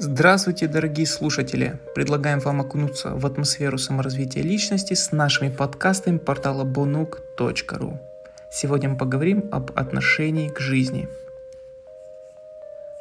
Здравствуйте, дорогие слушатели! Предлагаем вам окунуться в атмосферу саморазвития личности с нашими подкастами портала bonuk.ru. Сегодня мы поговорим об отношении к жизни –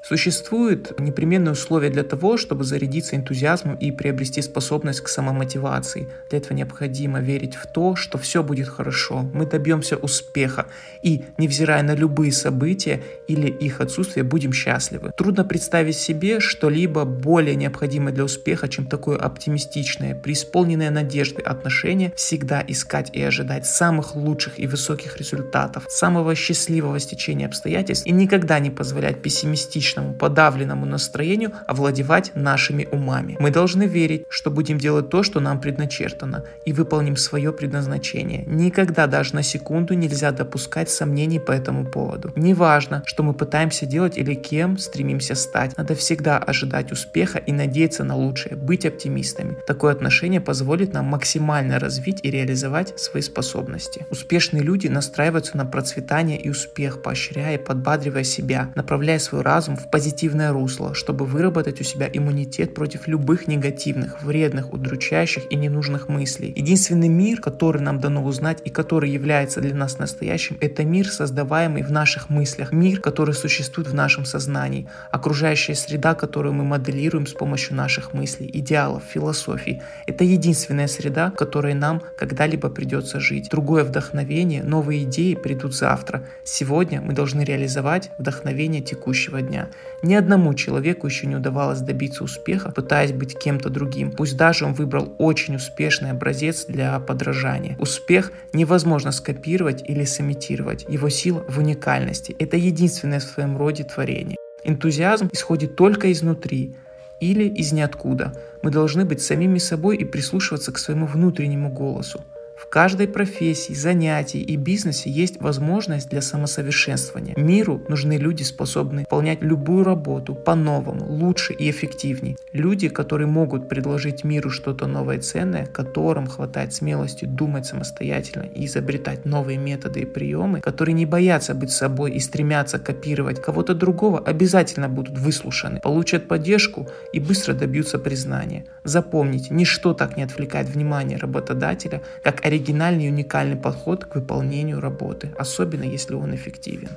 Существует непременные условия для того, чтобы зарядиться энтузиазмом и приобрести способность к самомотивации. Для этого необходимо верить в то, что все будет хорошо, мы добьемся успеха и, невзирая на любые события или их отсутствие, будем счастливы. Трудно представить себе что-либо более необходимое для успеха, чем такое оптимистичное, преисполненное надежды отношение, всегда искать и ожидать самых лучших и высоких результатов, самого счастливого стечения обстоятельств и никогда не позволять пессимистично хаотичному, подавленному настроению овладевать нашими умами. Мы должны верить, что будем делать то, что нам предначертано, и выполним свое предназначение. Никогда даже на секунду нельзя допускать сомнений по этому поводу. Неважно, что мы пытаемся делать или кем стремимся стать. Надо всегда ожидать успеха и надеяться на лучшее, быть оптимистами. Такое отношение позволит нам максимально развить и реализовать свои способности. Успешные люди настраиваются на процветание и успех, поощряя и подбадривая себя, направляя свой разум в позитивное русло, чтобы выработать у себя иммунитет против любых негативных, вредных, удручающих и ненужных мыслей. Единственный мир, который нам дано узнать и который является для нас настоящим, это мир, создаваемый в наших мыслях, мир, который существует в нашем сознании, окружающая среда, которую мы моделируем с помощью наших мыслей, идеалов, философий. Это единственная среда, в которой нам когда-либо придется жить. Другое вдохновение, новые идеи придут завтра. Сегодня мы должны реализовать вдохновение текущего дня. Ни одному человеку еще не удавалось добиться успеха, пытаясь быть кем-то другим, пусть даже он выбрал очень успешный образец для подражания. Успех невозможно скопировать или сымитировать, его сила в уникальности. Это единственное в своем роде творение. Энтузиазм исходит только изнутри, или из ниоткуда. Мы должны быть самими собой и прислушиваться к своему внутреннему голосу. В каждой профессии, занятии и бизнесе есть возможность для самосовершенствования. Миру нужны люди, способные выполнять любую работу по-новому, лучше и эффективнее. Люди, которые могут предложить миру что-то новое и ценное, которым хватает смелости думать самостоятельно и изобретать новые методы и приемы, которые не боятся быть собой и стремятся копировать кого-то другого, обязательно будут выслушаны, получат поддержку и быстро добьются признания. Запомните, ничто так не отвлекает внимание работодателя, как оригинальный и уникальный подход к выполнению работы, особенно если он эффективен.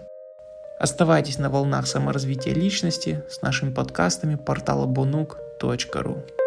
Оставайтесь на волнах саморазвития личности с нашими подкастами портала bonuk.ru.